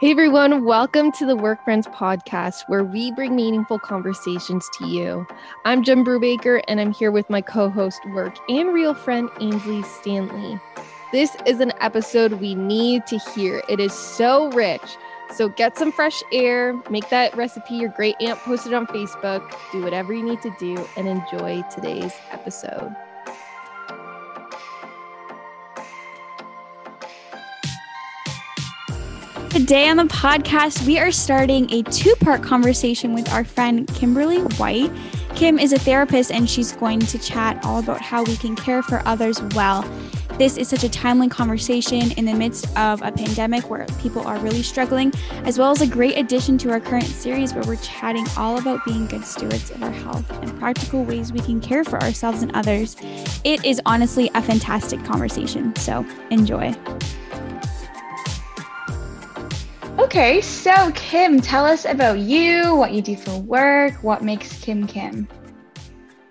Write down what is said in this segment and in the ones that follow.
Hey everyone, welcome to the Work Friends podcast where we bring meaningful conversations to you. I'm Jim Brubaker and I'm here with my co host, work and real friend, Ainsley Stanley. This is an episode we need to hear. It is so rich. So get some fresh air, make that recipe your great aunt posted on Facebook, do whatever you need to do, and enjoy today's episode. Today on the podcast, we are starting a two part conversation with our friend Kimberly White. Kim is a therapist and she's going to chat all about how we can care for others well. This is such a timely conversation in the midst of a pandemic where people are really struggling, as well as a great addition to our current series where we're chatting all about being good stewards of our health and practical ways we can care for ourselves and others. It is honestly a fantastic conversation, so enjoy. Okay, so Kim, tell us about you, what you do for work, what makes Kim Kim.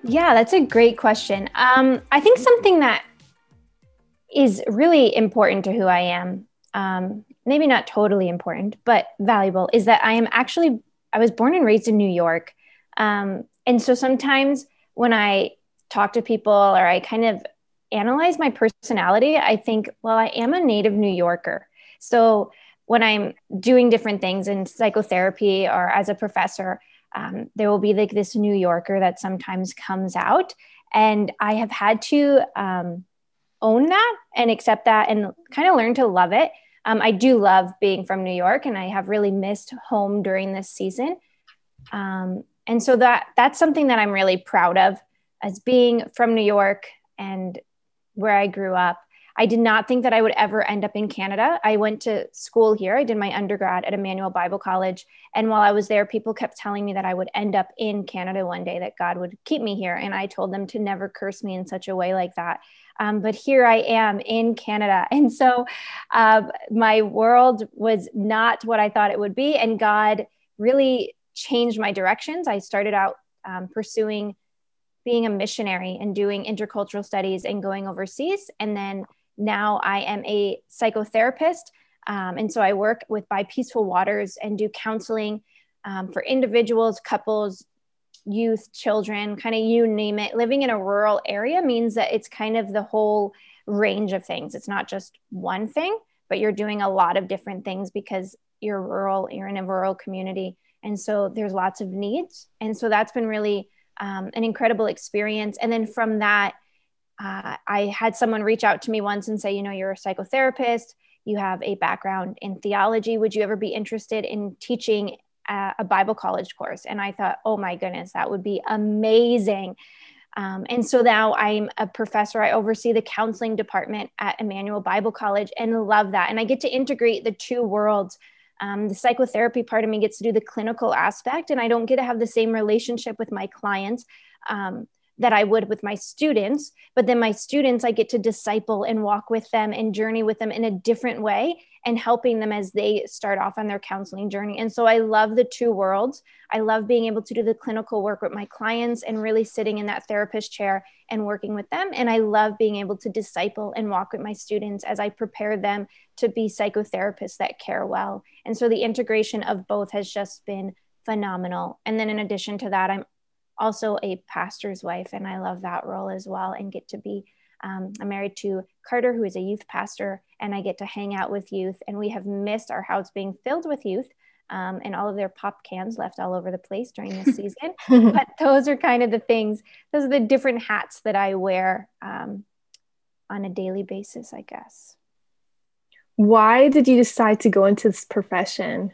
Yeah, that's a great question. Um, I think something that is really important to who I am, um, maybe not totally important, but valuable, is that I am actually, I was born and raised in New York. Um, and so sometimes when I talk to people or I kind of analyze my personality, I think, well, I am a native New Yorker. So when I'm doing different things in psychotherapy or as a professor, um, there will be like this New Yorker that sometimes comes out. And I have had to um, own that and accept that and kind of learn to love it. Um, I do love being from New York and I have really missed home during this season. Um, and so that that's something that I'm really proud of as being from New York and where I grew up. I did not think that I would ever end up in Canada. I went to school here. I did my undergrad at Emmanuel Bible College. And while I was there, people kept telling me that I would end up in Canada one day, that God would keep me here. And I told them to never curse me in such a way like that. Um, but here I am in Canada. And so uh, my world was not what I thought it would be. And God really changed my directions. I started out um, pursuing being a missionary and doing intercultural studies and going overseas. And then now I am a psychotherapist. Um, and so I work with By Peaceful Waters and do counseling um, for individuals, couples, youth, children, kind of you name it. Living in a rural area means that it's kind of the whole range of things. It's not just one thing, but you're doing a lot of different things because you're rural, you're in a rural community. And so there's lots of needs. And so that's been really um, an incredible experience. And then from that, uh, I had someone reach out to me once and say, you know, you're a psychotherapist, you have a background in theology. Would you ever be interested in teaching a, a Bible college course? And I thought, oh my goodness, that would be amazing. Um, and so now I'm a professor. I oversee the counseling department at Emmanuel Bible College and love that. And I get to integrate the two worlds. Um, the psychotherapy part of me gets to do the clinical aspect, and I don't get to have the same relationship with my clients. Um, that I would with my students. But then my students, I get to disciple and walk with them and journey with them in a different way and helping them as they start off on their counseling journey. And so I love the two worlds. I love being able to do the clinical work with my clients and really sitting in that therapist chair and working with them. And I love being able to disciple and walk with my students as I prepare them to be psychotherapists that care well. And so the integration of both has just been phenomenal. And then in addition to that, I'm also a pastor's wife, and I love that role as well and get to be. Um, I'm married to Carter, who is a youth pastor, and I get to hang out with youth. And we have missed our house being filled with youth um, and all of their pop cans left all over the place during this season. but those are kind of the things, those are the different hats that I wear um, on a daily basis, I guess. Why did you decide to go into this profession?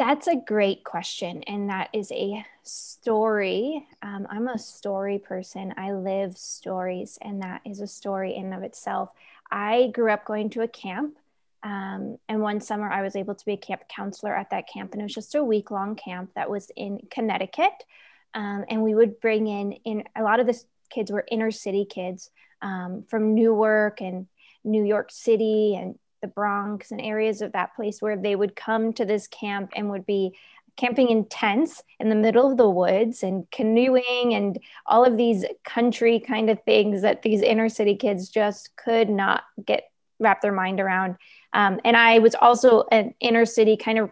That's a great question. And that is a story. Um, I'm a story person. I live stories, and that is a story in of itself. I grew up going to a camp. Um, and one summer, I was able to be a camp counselor at that camp. And it was just a week long camp that was in Connecticut. Um, and we would bring in, in a lot of the kids were inner city kids um, from Newark and New York City and the Bronx and areas of that place where they would come to this camp and would be camping in tents in the middle of the woods and canoeing and all of these country kind of things that these inner city kids just could not get wrap their mind around. Um, and I was also an inner city kind of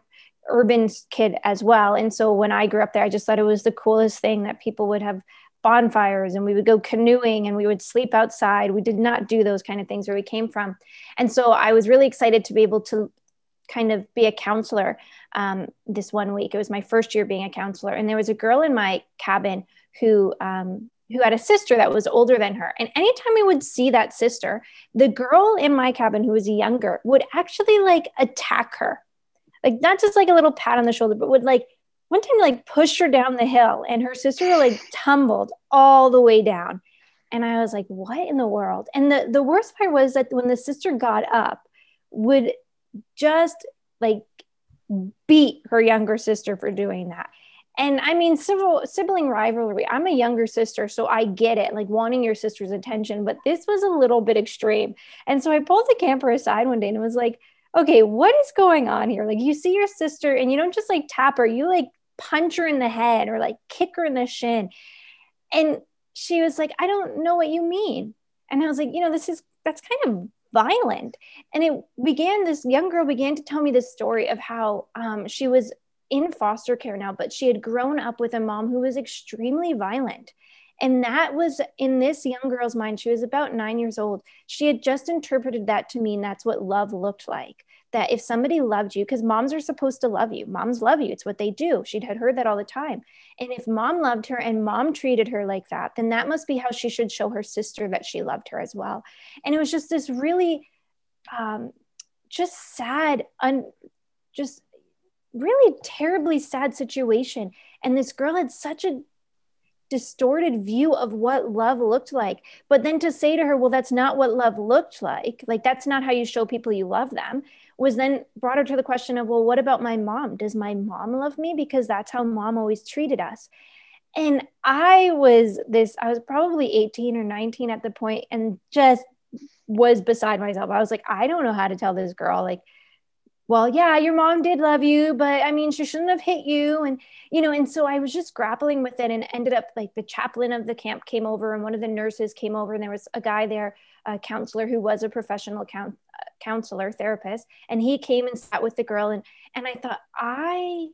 urban kid as well. And so when I grew up there, I just thought it was the coolest thing that people would have bonfires and we would go canoeing and we would sleep outside. We did not do those kind of things where we came from. And so I was really excited to be able to kind of be a counselor um, this one week. It was my first year being a counselor. And there was a girl in my cabin who, um, who had a sister that was older than her. And anytime we would see that sister, the girl in my cabin who was younger would actually like attack her. Like not just like a little pat on the shoulder, but would like one time like pushed her down the hill and her sister like tumbled all the way down. And I was like, what in the world? And the, the worst part was that when the sister got up, would just like beat her younger sister for doing that. And I mean, civil, sibling rivalry. I'm a younger sister, so I get it, like wanting your sister's attention, but this was a little bit extreme. And so I pulled the camper aside one day and was like, okay, what is going on here? Like, you see your sister and you don't just like tap her, you like punch her in the head or like kick her in the shin. And she was like, I don't know what you mean. And I was like, you know, this is, that's kind of violent. And it began, this young girl began to tell me this story of how um, she was in foster care now, but she had grown up with a mom who was extremely violent. And that was in this young girl's mind. She was about nine years old. She had just interpreted that to mean that's what love looked like that if somebody loved you, because moms are supposed to love you, moms love you, it's what they do. She'd had heard that all the time. And if mom loved her and mom treated her like that, then that must be how she should show her sister that she loved her as well. And it was just this really, um, just sad, un- just really terribly sad situation. And this girl had such a distorted view of what love looked like. But then to say to her, well, that's not what love looked like, like that's not how you show people you love them, was then brought her to the question of, well, what about my mom? Does my mom love me? Because that's how mom always treated us. And I was this, I was probably 18 or 19 at the point and just was beside myself. I was like, I don't know how to tell this girl, like, well, yeah, your mom did love you, but I mean, she shouldn't have hit you. And, you know, and so I was just grappling with it and ended up like the chaplain of the camp came over and one of the nurses came over and there was a guy there, a counselor who was a professional count, counselor, therapist. And he came and sat with the girl. And, and I thought, I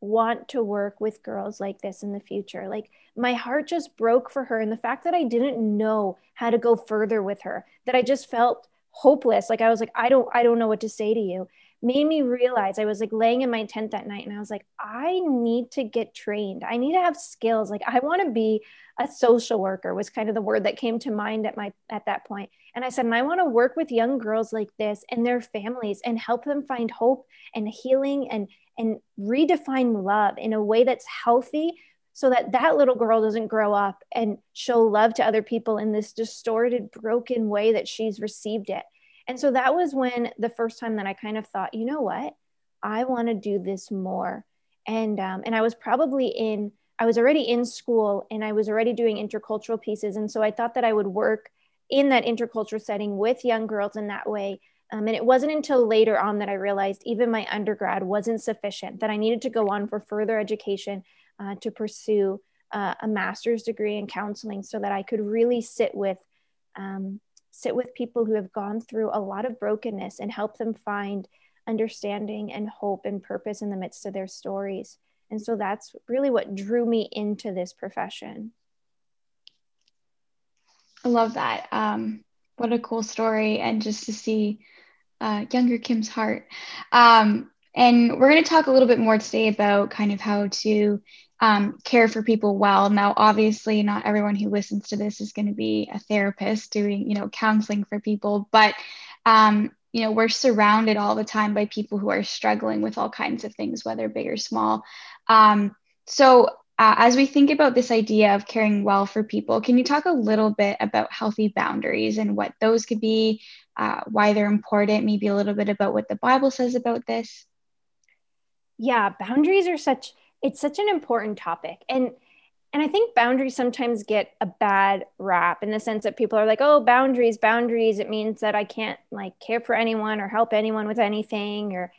want to work with girls like this in the future. Like my heart just broke for her. And the fact that I didn't know how to go further with her, that I just felt hopeless. Like i was like i don't i don't know what to say to you. Made me realize i was like laying in my tent that night and i was like i need to get trained. I need to have skills. Like i want to be a social worker was kind of the word that came to mind at my at that point. And i said and i want to work with young girls like this and their families and help them find hope and healing and and redefine love in a way that's healthy so that that little girl doesn't grow up and show love to other people in this distorted broken way that she's received it. And so that was when the first time that i kind of thought you know what? I want to do this more. And um, and i was probably in i was already in school and i was already doing intercultural pieces. And so i thought that i would work in that intercultural setting with young girls in that way. Um, and it wasn't until later on that I realized even my undergrad wasn't sufficient, that I needed to go on for further education uh, to pursue uh, a master's degree in counseling so that I could really sit with um, sit with people who have gone through a lot of brokenness and help them find understanding and hope and purpose in the midst of their stories. And so that's really what drew me into this profession. I love that. Um, what a cool story, and just to see uh, younger Kim's heart. Um, and we're going to talk a little bit more today about kind of how to um, care for people well. Now, obviously, not everyone who listens to this is going to be a therapist doing, you know, counseling for people, but um, you know, we're surrounded all the time by people who are struggling with all kinds of things, whether big or small. Um, so, uh, as we think about this idea of caring well for people, can you talk a little bit about healthy boundaries and what those could be, uh, why they're important, maybe a little bit about what the Bible says about this? Yeah, boundaries are such it's such an important topic. And and i think boundaries sometimes get a bad rap in the sense that people are like oh boundaries boundaries. It means that i can't like care for anyone or help anyone with anything or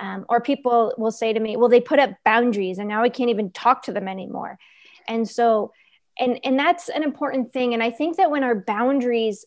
um, or people will say to me well they put up boundaries and now i can't even talk to them anymore. And so and and that's an important thing. And i think that when our boundaries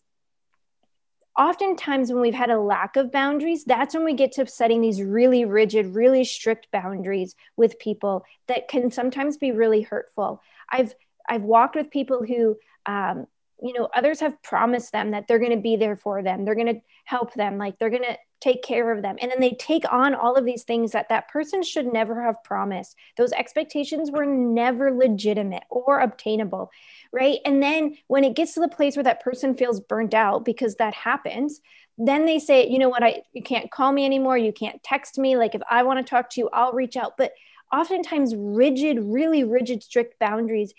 oftentimes when we've had a lack of boundaries, that's when we get to setting these really rigid, really strict boundaries with people that can sometimes be really hurtful. I've I've walked with people who um, you know others have promised them that they're going to be there for them. They're going to help them like they're going to take care of them. And then they take on all of these things that that person should never have promised. Those expectations were never legitimate or obtainable right? And then when it gets to the place where that person feels burnt out because that happens then they say you know what? I you can't call me anymore. You can't text me. Like if i want to talk to you i'll reach out. But oftentimes rigid really rigid strict boundaries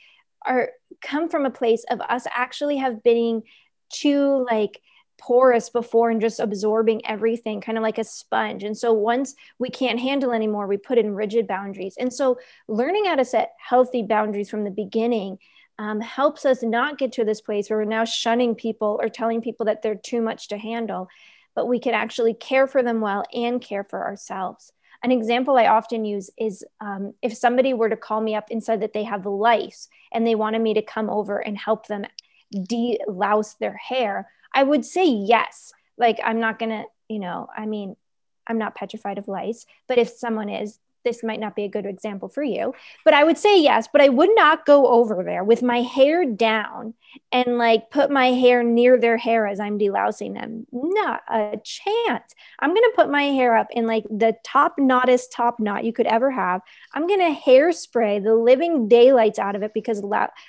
are come from a place of us actually have been too like porous before and just absorbing everything kind of like a sponge. And so once we can't handle anymore we put in rigid boundaries. And so learning how to set healthy boundaries from the beginning um, helps us not get to this place where we're now shunning people or telling people that they're too much to handle but we can actually care for them well and care for ourselves. An example I often use is um, if somebody were to call me up and said that they have lice and they wanted me to come over and help them de-louse their hair, I would say yes. Like, I'm not going to, you know, I mean, I'm not petrified of lice, but if someone is, this might not be a good example for you, but I would say yes, but I would not go over there with my hair down and like put my hair near their hair as I'm delousing them. Not a chance. I'm going to put my hair up in like the top knottest top knot you could ever have. I'm going to hairspray the living daylights out of it because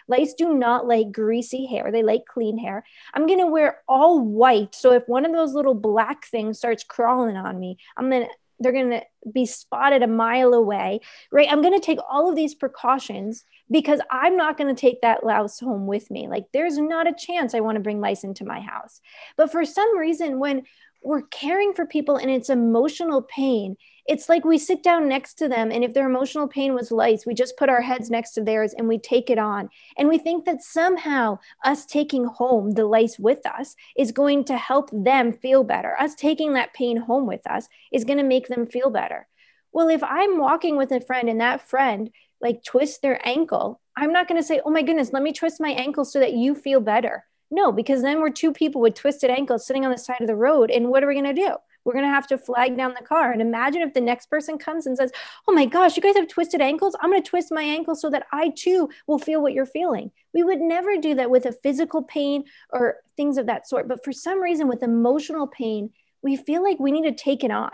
lice do not like greasy hair. They like clean hair. I'm going to wear all white. So if one of those little black things starts crawling on me, I'm going to they're going to be spotted a mile away, right? I'm going to take all of these precautions because I'm not going to take that louse home with me. Like there's not a chance I want to bring lice into my house. But for some reason, when we're caring for people and it's emotional pain, it's like we sit down next to them and if their emotional pain was lice we just put our heads next to theirs and we take it on. And we think that somehow us taking home the lice with us is going to help them feel better. Us taking that pain home with us is going to make them feel better. Well if i'm walking with a friend and that friend like twists their ankle i'm not going to say oh my goodness let me twist my ankle so that you feel better. No because then we're two people with twisted ankles sitting on the side of the road and what are we going to do we're going to have to flag down the car. And imagine if the next person comes and says, Oh my gosh, you guys have twisted ankles. I'm going to twist my ankle so that I too will feel what you're feeling. We would never do that with a physical pain or things of that sort. But for some reason, with emotional pain, we feel like we need to take it on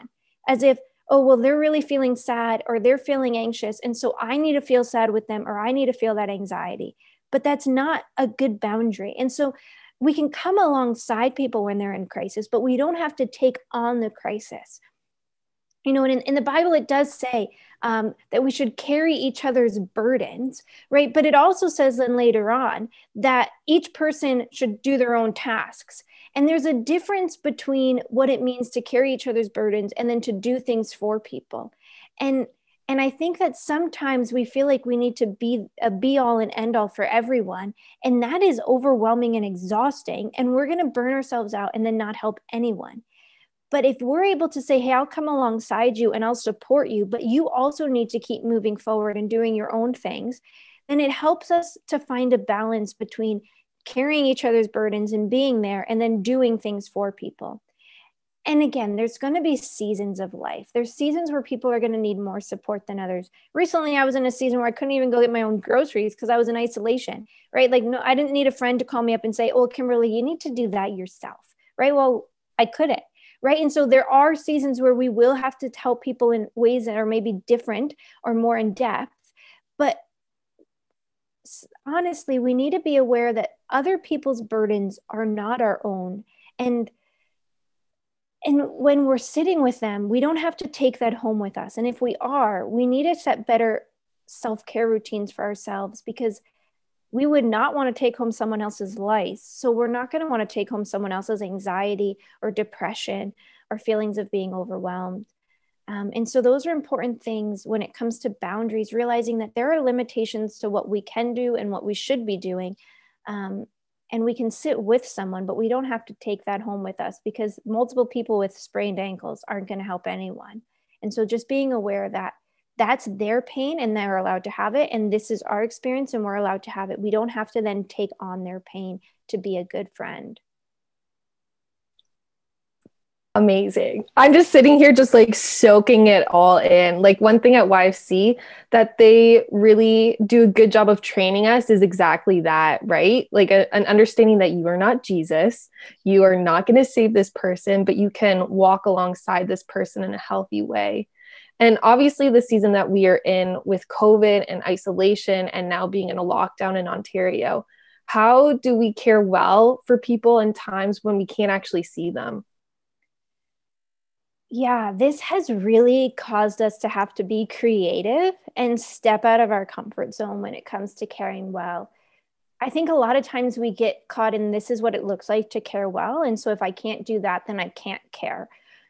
as if, oh, well, they're really feeling sad or they're feeling anxious. And so I need to feel sad with them or I need to feel that anxiety. But that's not a good boundary. And so we can come alongside people when they're in crisis, but we don't have to take on the crisis. You know, and in, in the Bible, it does say um, that we should carry each other's burdens, right? But it also says then later on that each person should do their own tasks. And there's a difference between what it means to carry each other's burdens and then to do things for people. And and I think that sometimes we feel like we need to be a be all and end all for everyone. And that is overwhelming and exhausting. And we're going to burn ourselves out and then not help anyone. But if we're able to say, hey, I'll come alongside you and I'll support you, but you also need to keep moving forward and doing your own things, then it helps us to find a balance between carrying each other's burdens and being there and then doing things for people and again there's going to be seasons of life. There's seasons where people are going to need more support than others. Recently i was in a season where i couldn't even go get my own groceries because i was in isolation right? Like no i didn't need a friend to call me up and say oh kimberly you need to do that yourself right? Well i couldn't right? And so there are seasons where we will have to help people in ways that are maybe different or more in depth but honestly we need to be aware that other people's burdens are not our own. And and when we're sitting with them, we don't have to take that home with us. And if we are, we need to set better self care routines for ourselves because we would not want to take home someone else's lice. So we're not going to want to take home someone else's anxiety or depression or feelings of being overwhelmed. Um, and so those are important things when it comes to boundaries, realizing that there are limitations to what we can do and what we should be doing. Um, and we can sit with someone, but we don't have to take that home with us because multiple people with sprained ankles aren't going to help anyone. And so just being aware that that's their pain and they're allowed to have it. And this is our experience and we're allowed to have it. We don't have to then take on their pain to be a good friend. Amazing. I'm just sitting here just like soaking it all in. Like one thing at YFC that they really do a good job of training us is exactly that, right? Like a, an understanding that you are not Jesus. You are not going to save this person, but you can walk alongside this person in a healthy way. And obviously, the season that we are in with COVID and isolation and now being in a lockdown in Ontario, how do we care well for people in times when we can't actually see them? Yeah, this has really caused us to have to be creative and step out of our comfort zone when it comes to caring well. I think a lot of times we get caught in this is what it looks like to care well. And so if I can't do that, then I can't care.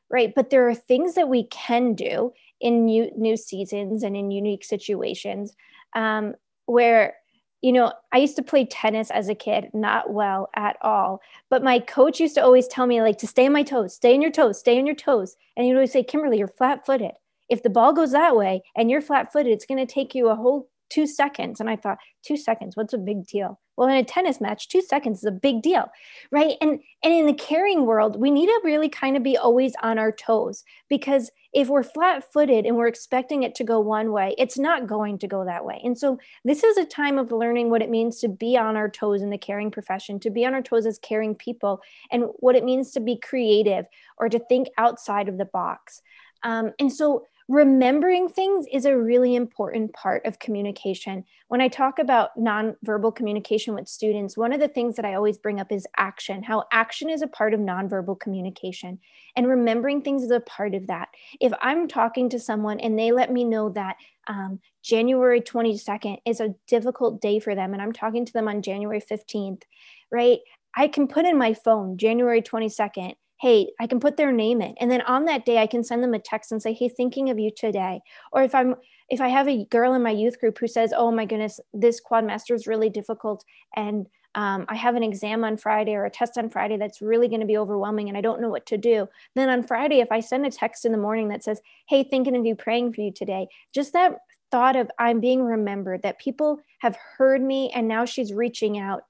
Right. But there are things that we can do in new, new seasons and in unique situations um, where you know, I used to play tennis as a kid, not well at all. But my coach used to always tell me, like, to stay on my toes, stay on your toes, stay on your toes. And he'd always say, Kimberly, you're flat footed. If the ball goes that way and you're flat footed, it's going to take you a whole two seconds. And I thought, two seconds, what's a big deal? Well, in a tennis match, two seconds is a big deal, right? And and in the caring world, we need to really kind of be always on our toes because if we're flat-footed and we're expecting it to go one way, it's not going to go that way. And so this is a time of learning what it means to be on our toes in the caring profession, to be on our toes as caring people, and what it means to be creative or to think outside of the box. Um, and so remembering things is a really important part of communication. When I talk about nonverbal communication with students, one of the things that I always bring up is action, how action is a part of nonverbal communication. And remembering things is a part of that. If I'm talking to someone and they let me know that um, January 22nd is a difficult day for them, and I'm talking to them on January 15th, right? I can put in my phone January 22nd hey i can put their name in. And then on that day i can send them a text and say hey thinking of you today. Or if i'm if i have a girl in my youth group who says oh my goodness this quadmester is really difficult and um, i have an exam on friday or a test on friday that's really going to be overwhelming and i don't know what to do then on friday if i send a text in the morning that says hey thinking of you praying for you today just that thought of i'm being remembered that people have heard me and now she's reaching out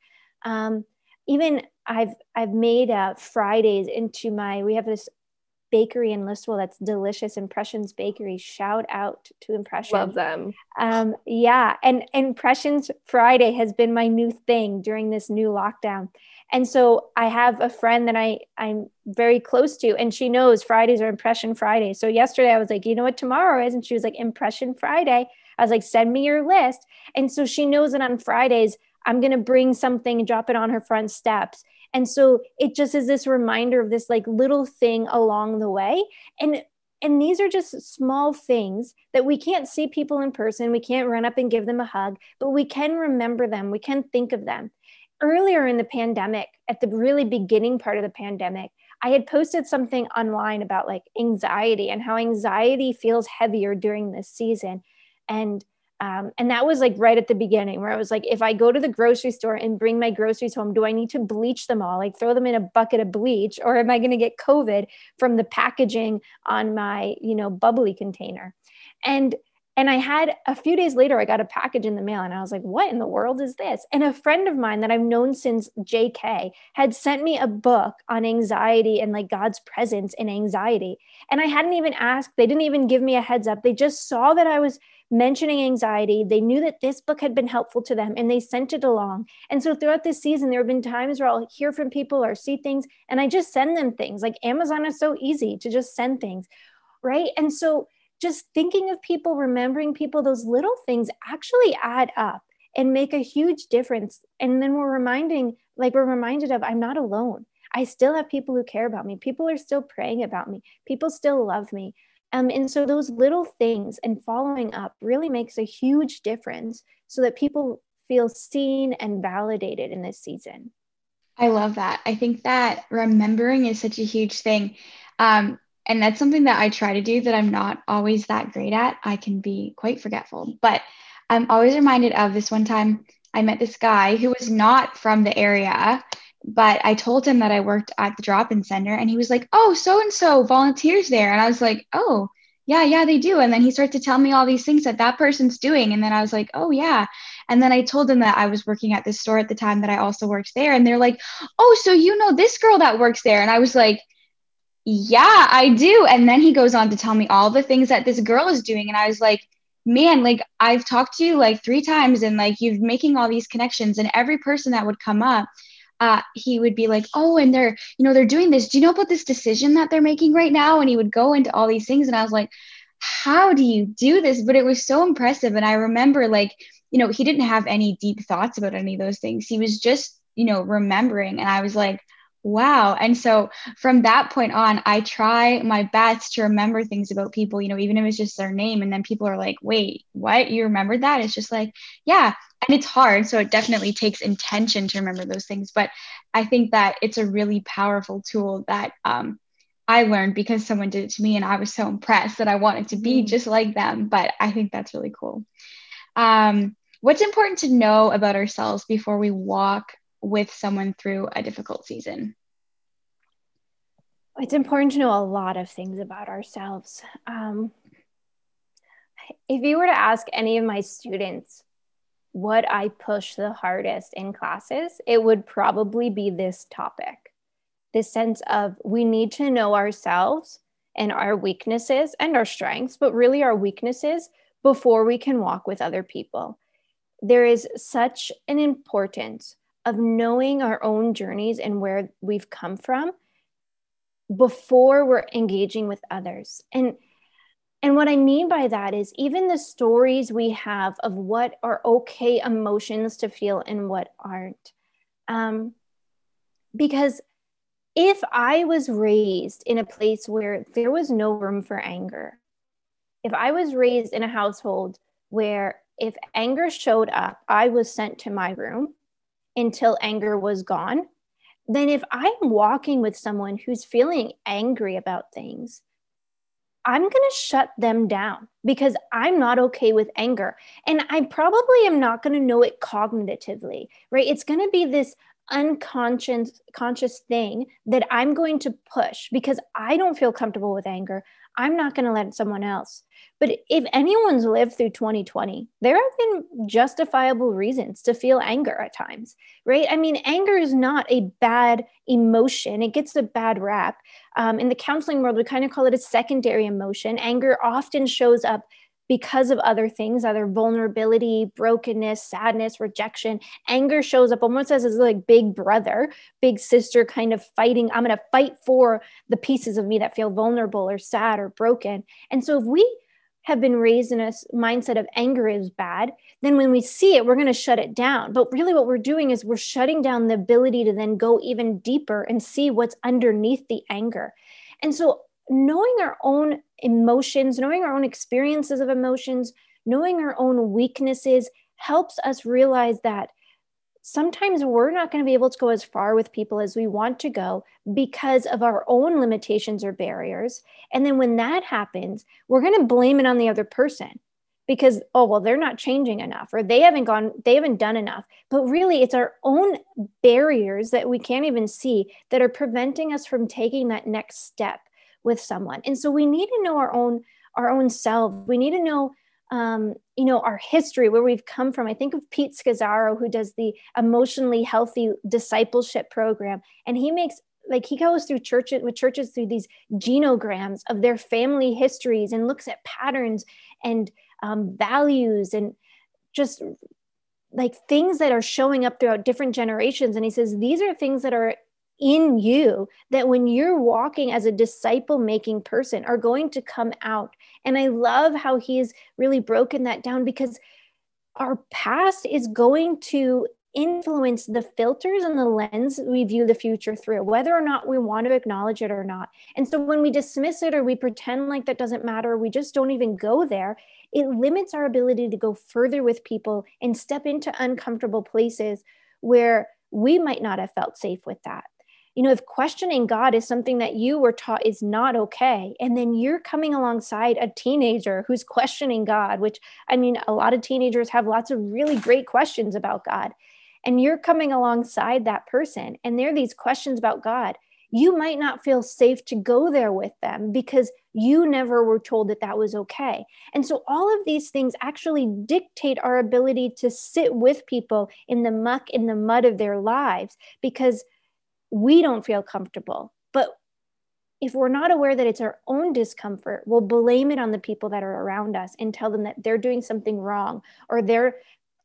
um, even I've I've made uh, Fridays into my. We have this bakery in Listowel that's delicious. Impressions Bakery. Shout out to Impressions. Love them. Um, yeah, and Impressions Friday has been my new thing during this new lockdown. And so I have a friend that I I'm very close to, and she knows Fridays are Impression Friday. So yesterday I was like, you know what tomorrow is, and she was like, Impression Friday. I was like, send me your list. And so she knows that on Fridays I'm going to bring something and drop it on her front steps. And so it just is this reminder of this like little thing along the way. And and these are just small things that we can't see people in person. We can't run up and give them a hug, but we can remember them. We can think of them. Earlier in the pandemic, at the really beginning part of the pandemic, I had posted something online about like anxiety and how anxiety feels heavier during this season. And um, and that was like right at the beginning where I was like, if I go to the grocery store and bring my groceries home, do I need to bleach them all, like throw them in a bucket of bleach, or am I going to get COVID from the packaging on my, you know, bubbly container? And and I had a few days later, I got a package in the mail and I was like, what in the world is this? And a friend of mine that I've known since JK had sent me a book on anxiety and like God's presence in anxiety. And I hadn't even asked, they didn't even give me a heads up. They just saw that I was mentioning anxiety. They knew that this book had been helpful to them and they sent it along. And so throughout this season, there have been times where I'll hear from people or see things and I just send them things. Like Amazon is so easy to just send things. Right. And so just thinking of people, remembering people, those little things actually add up and make a huge difference. And then we're reminding, like we're reminded of, I'm not alone. I still have people who care about me. People are still praying about me. People still love me. Um, and so those little things and following up really makes a huge difference so that people feel seen and validated in this season. I love that. I think that remembering is such a huge thing. Um, and that's something that I try to do that I'm not always that great at. I can be quite forgetful, but I'm always reminded of this one time I met this guy who was not from the area but I told him that I worked at the drop in center and he was like, Oh, so and so volunteers there. And I was like, Oh, yeah, yeah, they do. And then he started to tell me all these things that that person's doing. And then I was like, Oh, yeah. And then I told him that I was working at this store at the time that I also worked there. And they're like, Oh, so you know this girl that works there. And I was like, yeah, I do. And then he goes on to tell me all the things that this girl is doing. And I was like, man, like I've talked to you like three times and like you've making all these connections. And every person that would come up, uh, he would be like, oh, and they're, you know, they're doing this. Do you know about this decision that they're making right now? And he would go into all these things. And I was like, how do you do this? But it was so impressive. And I remember like, you know, he didn't have any deep thoughts about any of those things. He was just, you know, remembering. And I was like, Wow. And so from that point on, I try my best to remember things about people, you know, even if it's just their name. And then people are like, wait, what? You remember that? It's just like, yeah. And it's hard. So it definitely takes intention to remember those things. But I think that it's a really powerful tool that um, I learned because someone did it to me. And I was so impressed that I wanted to be mm. just like them. But I think that's really cool. Um, what's important to know about ourselves before we walk with someone through a difficult season? It's important to know a lot of things about ourselves. Um, if you were to ask any of my students what I push the hardest in classes, it would probably be this topic this sense of we need to know ourselves and our weaknesses and our strengths, but really our weaknesses before we can walk with other people. There is such an importance of knowing our own journeys and where we've come from before we're engaging with others. And and what I mean by that is even the stories we have of what are okay emotions to feel and what aren't. Um, because if I was raised in a place where there was no room for anger, if I was raised in a household where if anger showed up, I was sent to my room until anger was gone, then if I'm walking with someone who's feeling angry about things, I'm going to shut them down because I'm not okay with anger. And I probably am not going to know it cognitively, right? It's going to be this unconscious conscious thing that I'm going to push because I don't feel comfortable with anger. I'm not going to let someone else. But if anyone's lived through 2020, there have been justifiable reasons to feel anger at times, right? I mean, anger is not a bad emotion, it gets a bad rap. Um, in the counseling world, we kind of call it a secondary emotion. Anger often shows up because of other things, other vulnerability, brokenness, sadness, rejection. Anger shows up almost as a like big brother, big sister kind of fighting. I'm going to fight for the pieces of me that feel vulnerable or sad or broken. And so if we have been raised in a mindset of anger is bad, then when we see it, we're going to shut it down. But really, what we're doing is we're shutting down the ability to then go even deeper and see what's underneath the anger. And so knowing our own emotions, knowing our own experiences of emotions, knowing our own weaknesses helps us realize that sometimes we're not going to be able to go as far with people as we want to go because of our own limitations or barriers. And then when that happens, we're going to blame it on the other person because oh well they're not changing enough or they haven't gone they haven't done enough but really it's our own barriers that we can't even see that are preventing us from taking that next step with someone. And so we need to know our own our own self we need to know um, you know our history where we've come from. I think of Pete Scazzero who does the emotionally healthy discipleship program and he makes like he goes through churches with churches through these genograms of their family histories and looks at patterns and um, values and just like things that are showing up throughout different generations. And he says these are things that are in you that when you're walking as a disciple making person are going to come out. And I love how he's really broken that down because our past is going to influence the filters and the lens we view the future through, whether or not we want to acknowledge it or not. And so when we dismiss it or we pretend like that doesn't matter, we just don't even go there, it limits our ability to go further with people and step into uncomfortable places where we might not have felt safe with that you know, if questioning God is something that you were taught is not okay, and then you're coming alongside a teenager who's questioning God, which I mean, a lot of teenagers have lots of really great questions about God, and you're coming alongside that person, and there are these questions about God, you might not feel safe to go there with them because you never were told that that was okay. And so, all of these things actually dictate our ability to sit with people in the muck, in the mud of their lives, because we don't feel comfortable. But if we're not aware that it's our own discomfort, we'll blame it on the people that are around us and tell them that they're doing something wrong or they're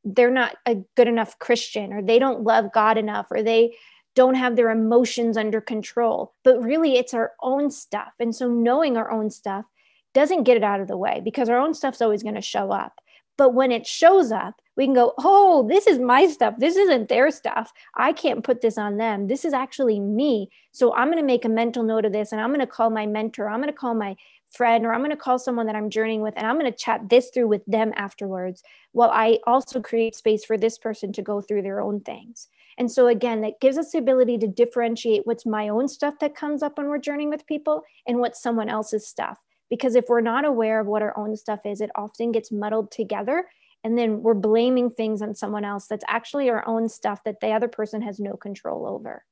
they're not a good enough Christian or they don't love God enough or they don't have their emotions under control. But really it's our own stuff. And so knowing our own stuff doesn't get it out of the way because our own stuff's always going to show up. But when it shows up, we can go, oh, this is my stuff. This isn't their stuff. I can't put this on them. This is actually me. So I'm going to make a mental note of this and I'm going to call my mentor. I'm going to call my friend or I'm going to call someone that I'm journeying with and I'm going to chat this through with them afterwards while I also create space for this person to go through their own things. And so, again, that gives us the ability to differentiate what's my own stuff that comes up when we're journeying with people and what's someone else's stuff because if we're not aware of what our own stuff is it often gets muddled together and then we're blaming things on someone else that's actually our own stuff that the other person has no control over.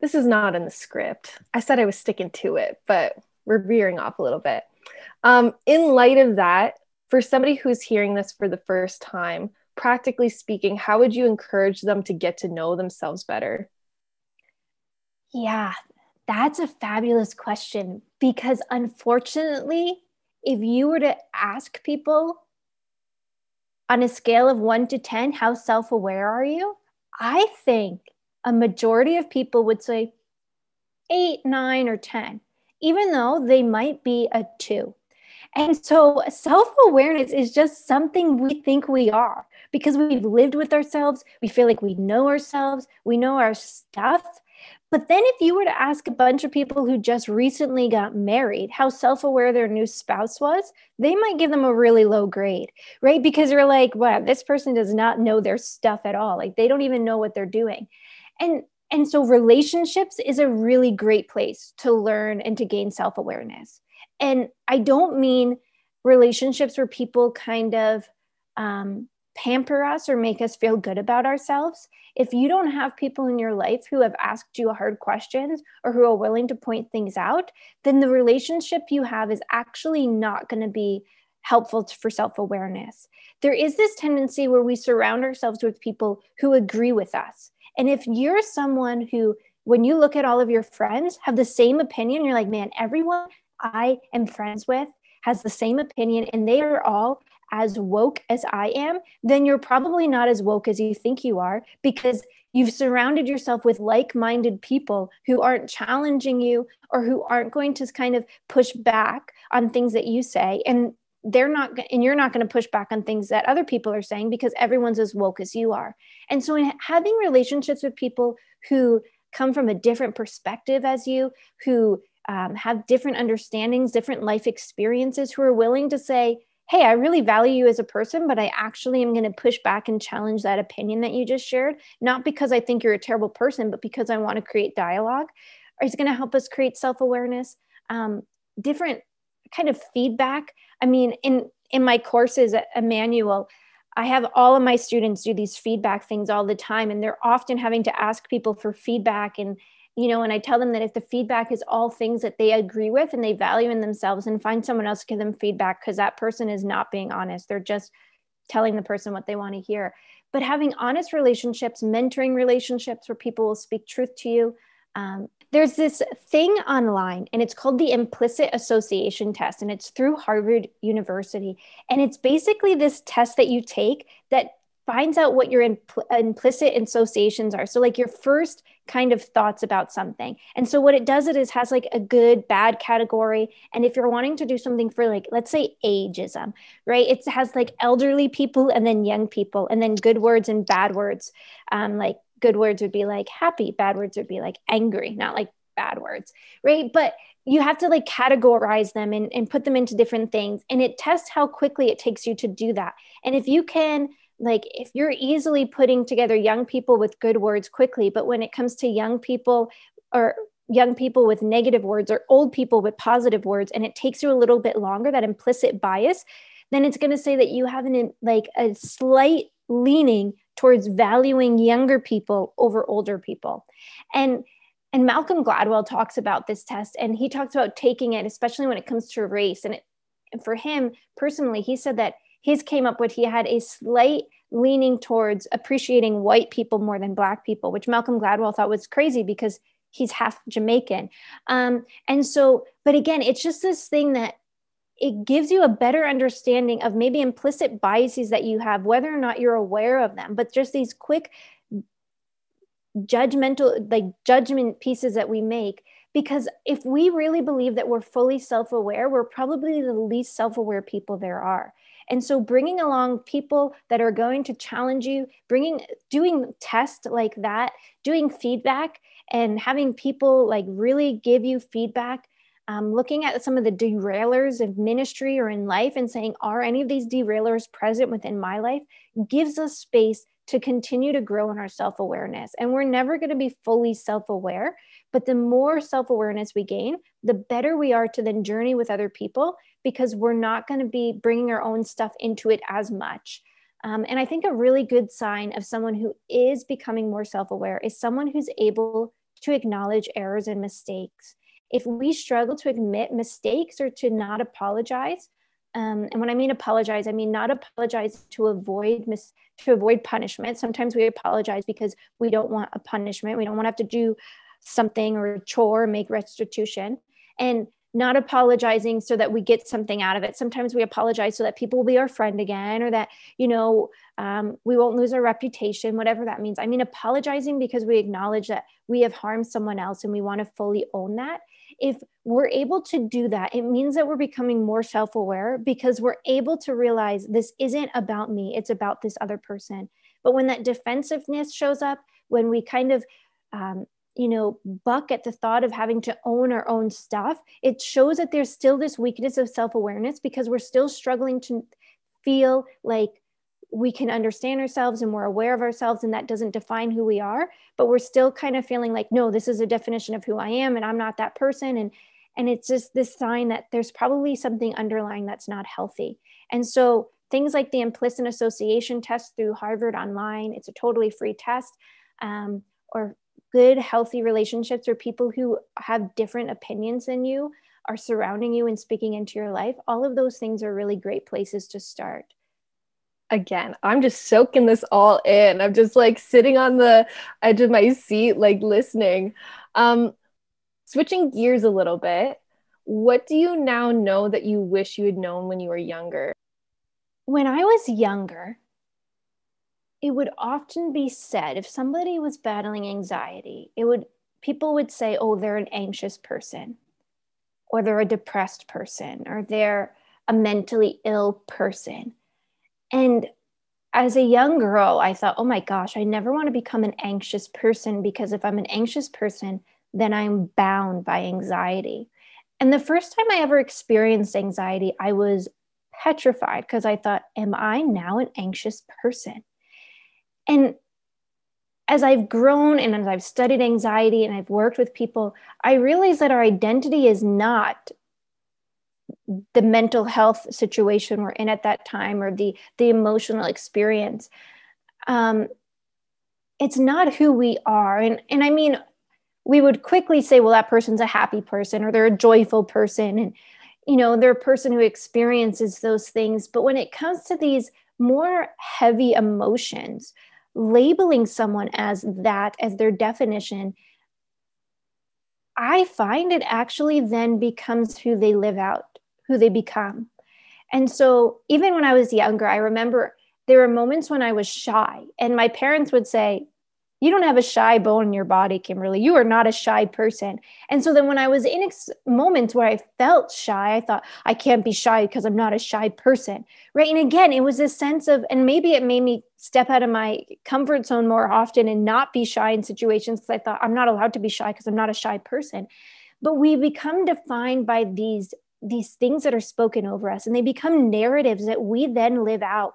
This is not in the script. I said i was sticking to it but we're veering off a little bit. Um, in light of that for somebody who's hearing this for the first time practically speaking how would you encourage them to get to know themselves better? Yeah that's a fabulous question because unfortunately, if you were to ask people on a scale of one to 10, how self aware are you? I think a majority of people would say eight, nine, or 10, even though they might be a two. And so self awareness is just something we think we are because we've lived with ourselves. We feel like we know ourselves, we know our stuff. But then, if you were to ask a bunch of people who just recently got married how self aware their new spouse was, they might give them a really low grade, right? Because you're like, wow, this person does not know their stuff at all. Like they don't even know what they're doing. And and so relationships is a really great place to learn and to gain self awareness. And I don't mean relationships where people kind of um, pamper us or make us feel good about ourselves, if you don't have people in your life who have asked you hard questions or who are willing to point things out, then the relationship you have is actually not going to be helpful for self awareness. There is this tendency where we surround ourselves with people who agree with us. And if you're someone who, when you look at all of your friends, have the same opinion, you're like, man, everyone I am friends with has the same opinion and they are all as woke as I am, then you're probably not as woke as you think you are because you've surrounded yourself with like minded people who aren't challenging you or who aren't going to kind of push back on things that you say. And they're not, and you're not going to push back on things that other people are saying because everyone's as woke as you are. And so, in having relationships with people who come from a different perspective as you, who um, have different understandings, different life experiences, who are willing to say, hey, I really value you as a person, but I actually am going to push back and challenge that opinion that you just shared, not because I think you're a terrible person, but because I want to create dialogue. Is going to help us create self awareness, um, different kind of feedback. I mean, in in my courses at Emmanuel, I have all of my students do these feedback things all the time, and they're often having to ask people for feedback and you know, and I tell them that if the feedback is all things that they agree with and they value in themselves, and find someone else to give them feedback because that person is not being honest. They're just telling the person what they want to hear. But having honest relationships, mentoring relationships where people will speak truth to you. Um, there's this thing online, and it's called the implicit association test, and it's through Harvard University. And it's basically this test that you take that finds out what your impl- implicit associations are. So, like your first kind of thoughts about something. And so, what it does it is has like a good, bad category. And if you're wanting to do something for like, let's say ageism, right? It has like elderly people and then young people, and then good words and bad words. Um, like good words would be like happy, bad words would be like angry, not like bad words, right? But you have to like categorize them and, and put them into different things. And it tests how quickly it takes you to do that. And if you can, like if you're easily putting together young people with good words quickly but when it comes to young people or young people with negative words or old people with positive words and it takes you a little bit longer that implicit bias then it's going to say that you have an like a slight leaning towards valuing younger people over older people. And and malcolm gladwell talks about this test and he talks about taking it especially when it comes to race. And, it, and for him personally he said that his came up with he had a slight leaning towards appreciating white people more than black people, which Malcolm Gladwell thought was crazy because he's half Jamaican. Um, and so, but again, it's just this thing that it gives you a better understanding of maybe implicit biases that you have, whether or not you're aware of them, but just these quick judgmental, like judgment pieces that we make. Because if we really believe that we're fully self aware, we're probably the least self aware people there are. And so bringing along people that are going to challenge you, bringing, doing tests like that, doing feedback and having people like really give you feedback um, looking at some of the derailers of ministry or in life and saying, are any of these derailers present within my life, gives us space to continue to grow in our self awareness. And we're never going to be fully self aware, but the more self awareness we gain, the better we are to then journey with other people because we're not going to be bringing our own stuff into it as much. Um, and I think a really good sign of someone who is becoming more self aware is someone who's able to acknowledge errors and mistakes if we struggle to admit mistakes or to not apologize, um, and when I mean apologize, I mean not apologize to avoid mis- to avoid punishment. Sometimes we apologize because we don't want a punishment. We don't want to have to do something or a chore, make restitution, and not apologizing so that we get something out of it. Sometimes we apologize so that people will be our friend again, or that you know um, we won't lose our reputation, whatever that means. I mean apologizing because we acknowledge that we have harmed someone else and we want to fully own that if we're able to do that, it means that we're becoming more self aware because we're able to realize this isn't about me, it's about this other person. But when that defensiveness shows up, when we kind of, um, you know, buck at the thought of having to own our own stuff, it shows that there's still this weakness of self awareness because we're still struggling to feel like we can understand ourselves and we're aware of ourselves and that doesn't define who we are but we're still kind of feeling like no this is a definition of who i am and i'm not that person. And and it's just this sign that there's probably something underlying that's not healthy. And so things like the implicit association test through harvard online it's a totally free test um, or good healthy relationships or people who have different opinions than you are surrounding you and speaking into your life all of those things are really great places to start. Again i'm just soaking this all in. I'm just like sitting on the edge of my seat like listening. Um switching gears a little bit what do you now know that you wish you had known when you were younger? When i was younger it would often be said if somebody was battling anxiety it would people would say oh they're an anxious person or they're a depressed person or they're a mentally ill person and as a young girl, I thought, oh my gosh, I never want to become an anxious person because if I'm an anxious person, then I'm bound by anxiety. And the first time I ever experienced anxiety, I was petrified because I thought, am I now an anxious person? And as I've grown and as I've studied anxiety and I've worked with people, I realize that our identity is not the mental health situation we're in at that time or the the emotional experience. Um, it's not who we are. And and i mean we would quickly say well that person's a happy person or they're a joyful person and you know they're a person who experiences those things. But when it comes to these more heavy emotions labeling someone as that as their definition i find it actually then becomes who they live out who they become. And so, even when I was younger, I remember there were moments when I was shy, and my parents would say, You don't have a shy bone in your body, Kimberly. You are not a shy person. And so, then when I was in ex- moments where I felt shy, I thought, I can't be shy because I'm not a shy person. Right. And again, it was this sense of, and maybe it made me step out of my comfort zone more often and not be shy in situations because I thought, I'm not allowed to be shy because I'm not a shy person. But we become defined by these these things that are spoken over us and they become narratives that we then live out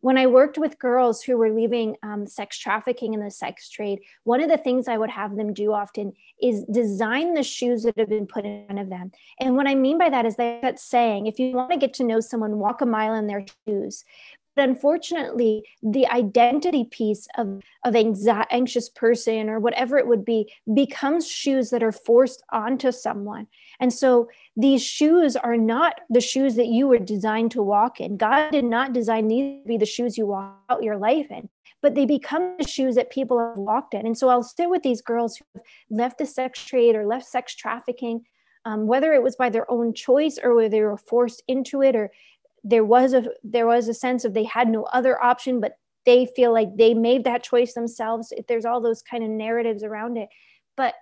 when I worked with girls who were leaving um, sex trafficking in the sex trade, one of the things I would have them do often is design the shoes that have been put in front of them. And what I mean by that is that saying, if you want to get to know someone, walk a mile in their shoes. But unfortunately, the identity piece of, of anxi- anxious person or whatever it would be becomes shoes that are forced onto someone. And so these shoes are not the shoes that you were designed to walk in. God did not design these to be the shoes you walk out your life in. but they become the shoes that people have walked in. And so I'll sit with these girls who have left the sex trade or left sex trafficking, um, whether it was by their own choice or whether they were forced into it, or there was a there was a sense of they had no other option, but they feel like they made that choice themselves. There's all those kind of narratives around it. But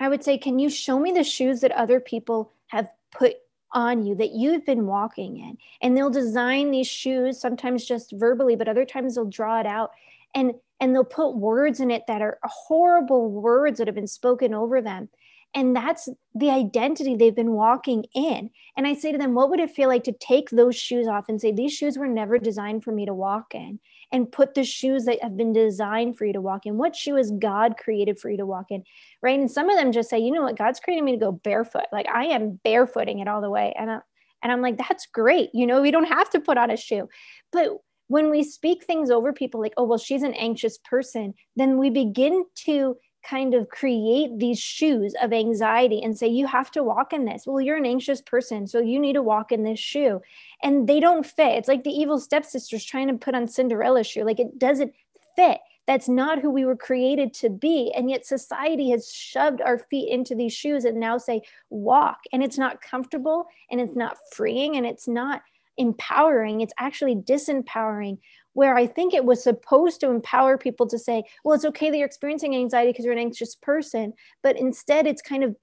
I would say, can you show me the shoes that other people have put on you that you've been walking in? And they'll design these shoes sometimes just verbally but other times they'll draw it out and and they'll put words in it that are horrible words that have been spoken over them. And that's the identity they've been walking in. And i say to them what would it feel like to take those shoes off and say these shoes were never designed for me to walk in and put the shoes that have been designed for you to walk in. What shoe is God created for you to walk in? Right. And some of them just say, you know what, God's created me to go barefoot. Like I am barefooting it all the way. And, I, and I'm like, that's great. You know, we don't have to put on a shoe. But when we speak things over people like, oh, well, she's an anxious person, then we begin to kind of create these shoes of anxiety and say, you have to walk in this. Well, you're an anxious person, so you need to walk in this shoe. And they don't fit. It's like the evil stepsisters trying to put on Cinderella's shoe. Like it doesn't fit. That's not who we were created to be. And yet society has shoved our feet into these shoes and now say, walk. And it's not comfortable and it's not freeing and it's not empowering. It's actually disempowering where I think it was supposed to empower people to say, well, it's okay that you're experiencing anxiety because you're an anxious person. But instead, it's kind of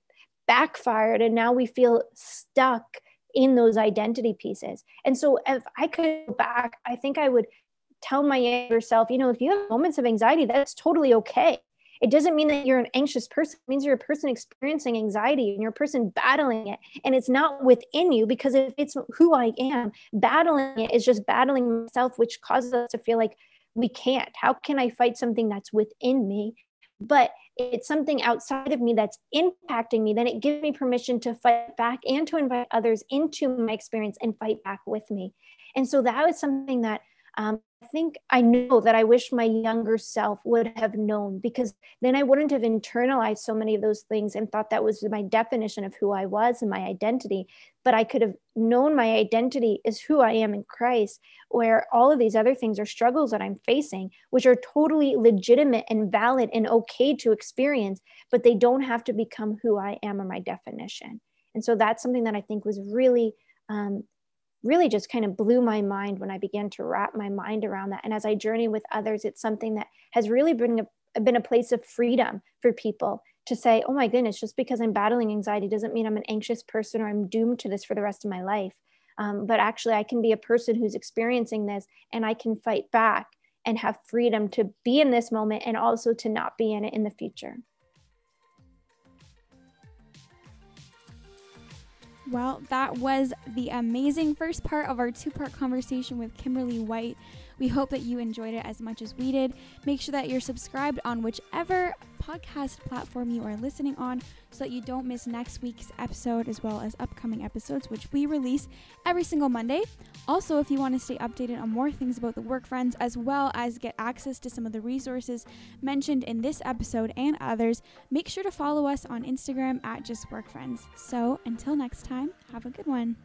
backfired. And now we feel stuck in those identity pieces. And so if I could go back, I think I would tell my younger self, you know, if you have moments of anxiety, that's totally okay. It doesn't mean that you're an anxious person. It means you're a person experiencing anxiety and you're a person battling it. And it's not within you because if it's who I am, battling it is just battling myself, which causes us to feel like we can't. How can I fight something that's within me? But it's something outside of me that's impacting me, then it gives me permission to fight back and to invite others into my experience and fight back with me. And so that was something that um, think I know that I wish my younger self would have known because then I wouldn't have internalized so many of those things and thought that was my definition of who I was and my identity. But I could have known my identity is who I am in Christ, where all of these other things are struggles that I'm facing, which are totally legitimate and valid and okay to experience, but they don't have to become who I am or my definition. And so that's something that I think was really um, really just kind of blew my mind when I began to wrap my mind around that. And as I journey with others, it's something that has really been a, been a place of freedom for people to say, oh my goodness, just because I'm battling anxiety doesn't mean I'm an anxious person or I'm doomed to this for the rest of my life. Um, but actually, I can be a person who's experiencing this and I can fight back and have freedom to be in this moment and also to not be in it in the future. Well, that was the amazing first part of our two part conversation with Kimberly White. We hope that you enjoyed it as much as we did. Make sure that you're subscribed on whichever podcast platform you are listening on so that you don't miss next week's episode as well as upcoming episodes, which we release every single Monday. Also, if you want to stay updated on more things about the Work Friends as well as get access to some of the resources mentioned in this episode and others, make sure to follow us on Instagram at Just Work Friends. So until next time, have a good one.